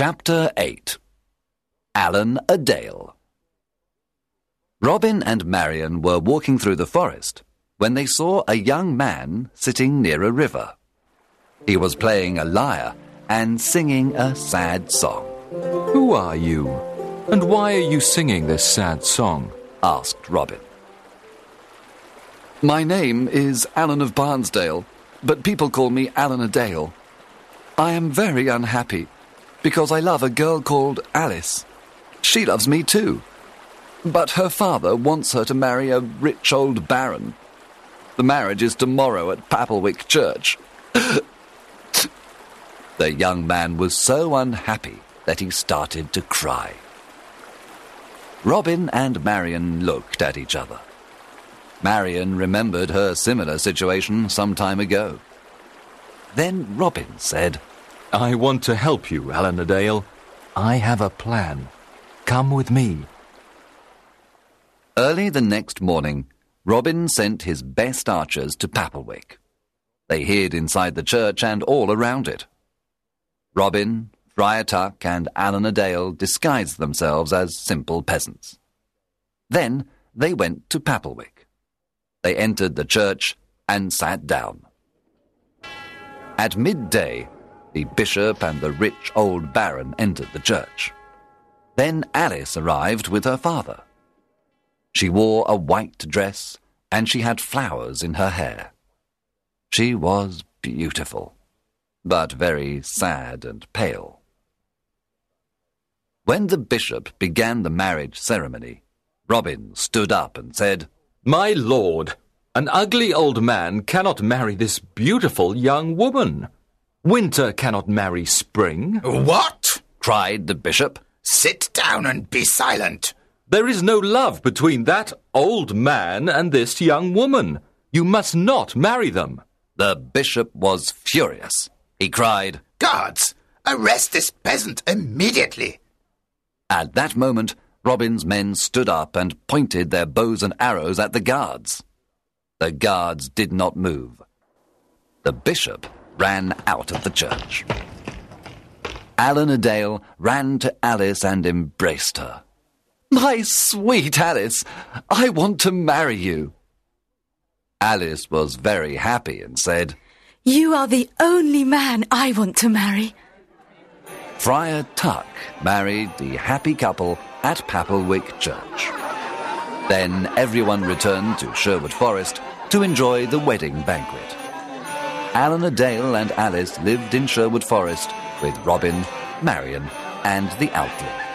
Chapter 8 Alan a Dale Robin and Marion were walking through the forest when they saw a young man sitting near a river. He was playing a lyre and singing a sad song. Who are you? And why are you singing this sad song? asked Robin. My name is Alan of Barnsdale, but people call me Alan a Dale. I am very unhappy because I love a girl called Alice. She loves me too. But her father wants her to marry a rich old baron. The marriage is tomorrow at Papplewick Church. the young man was so unhappy that he started to cry. Robin and Marion looked at each other. Marion remembered her similar situation some time ago. Then Robin said, I want to help you, Alan a Dale. I have a plan. Come with me. Early the next morning, Robin sent his best archers to Papplewick. They hid inside the church and all around it. Robin, Friar Tuck, and Alan a Dale disguised themselves as simple peasants. Then they went to Papplewick. They entered the church and sat down. At midday, the bishop and the rich old baron entered the church. Then Alice arrived with her father. She wore a white dress and she had flowers in her hair. She was beautiful, but very sad and pale. When the bishop began the marriage ceremony, Robin stood up and said, My lord, an ugly old man cannot marry this beautiful young woman. Winter cannot marry spring. What? cried the bishop. Sit down and be silent. There is no love between that old man and this young woman. You must not marry them. The bishop was furious. He cried, Guards, arrest this peasant immediately. At that moment, Robin's men stood up and pointed their bows and arrows at the guards. The guards did not move. The bishop ran out of the church. Alan a Dale ran to Alice and embraced her. My sweet Alice, I want to marry you. Alice was very happy and said, You are the only man I want to marry. Friar Tuck married the happy couple at Papplewick Church. Then everyone returned to Sherwood Forest to enjoy the wedding banquet. Alan a Dale and Alice lived in Sherwood Forest with Robin, Marion, and the outlaw.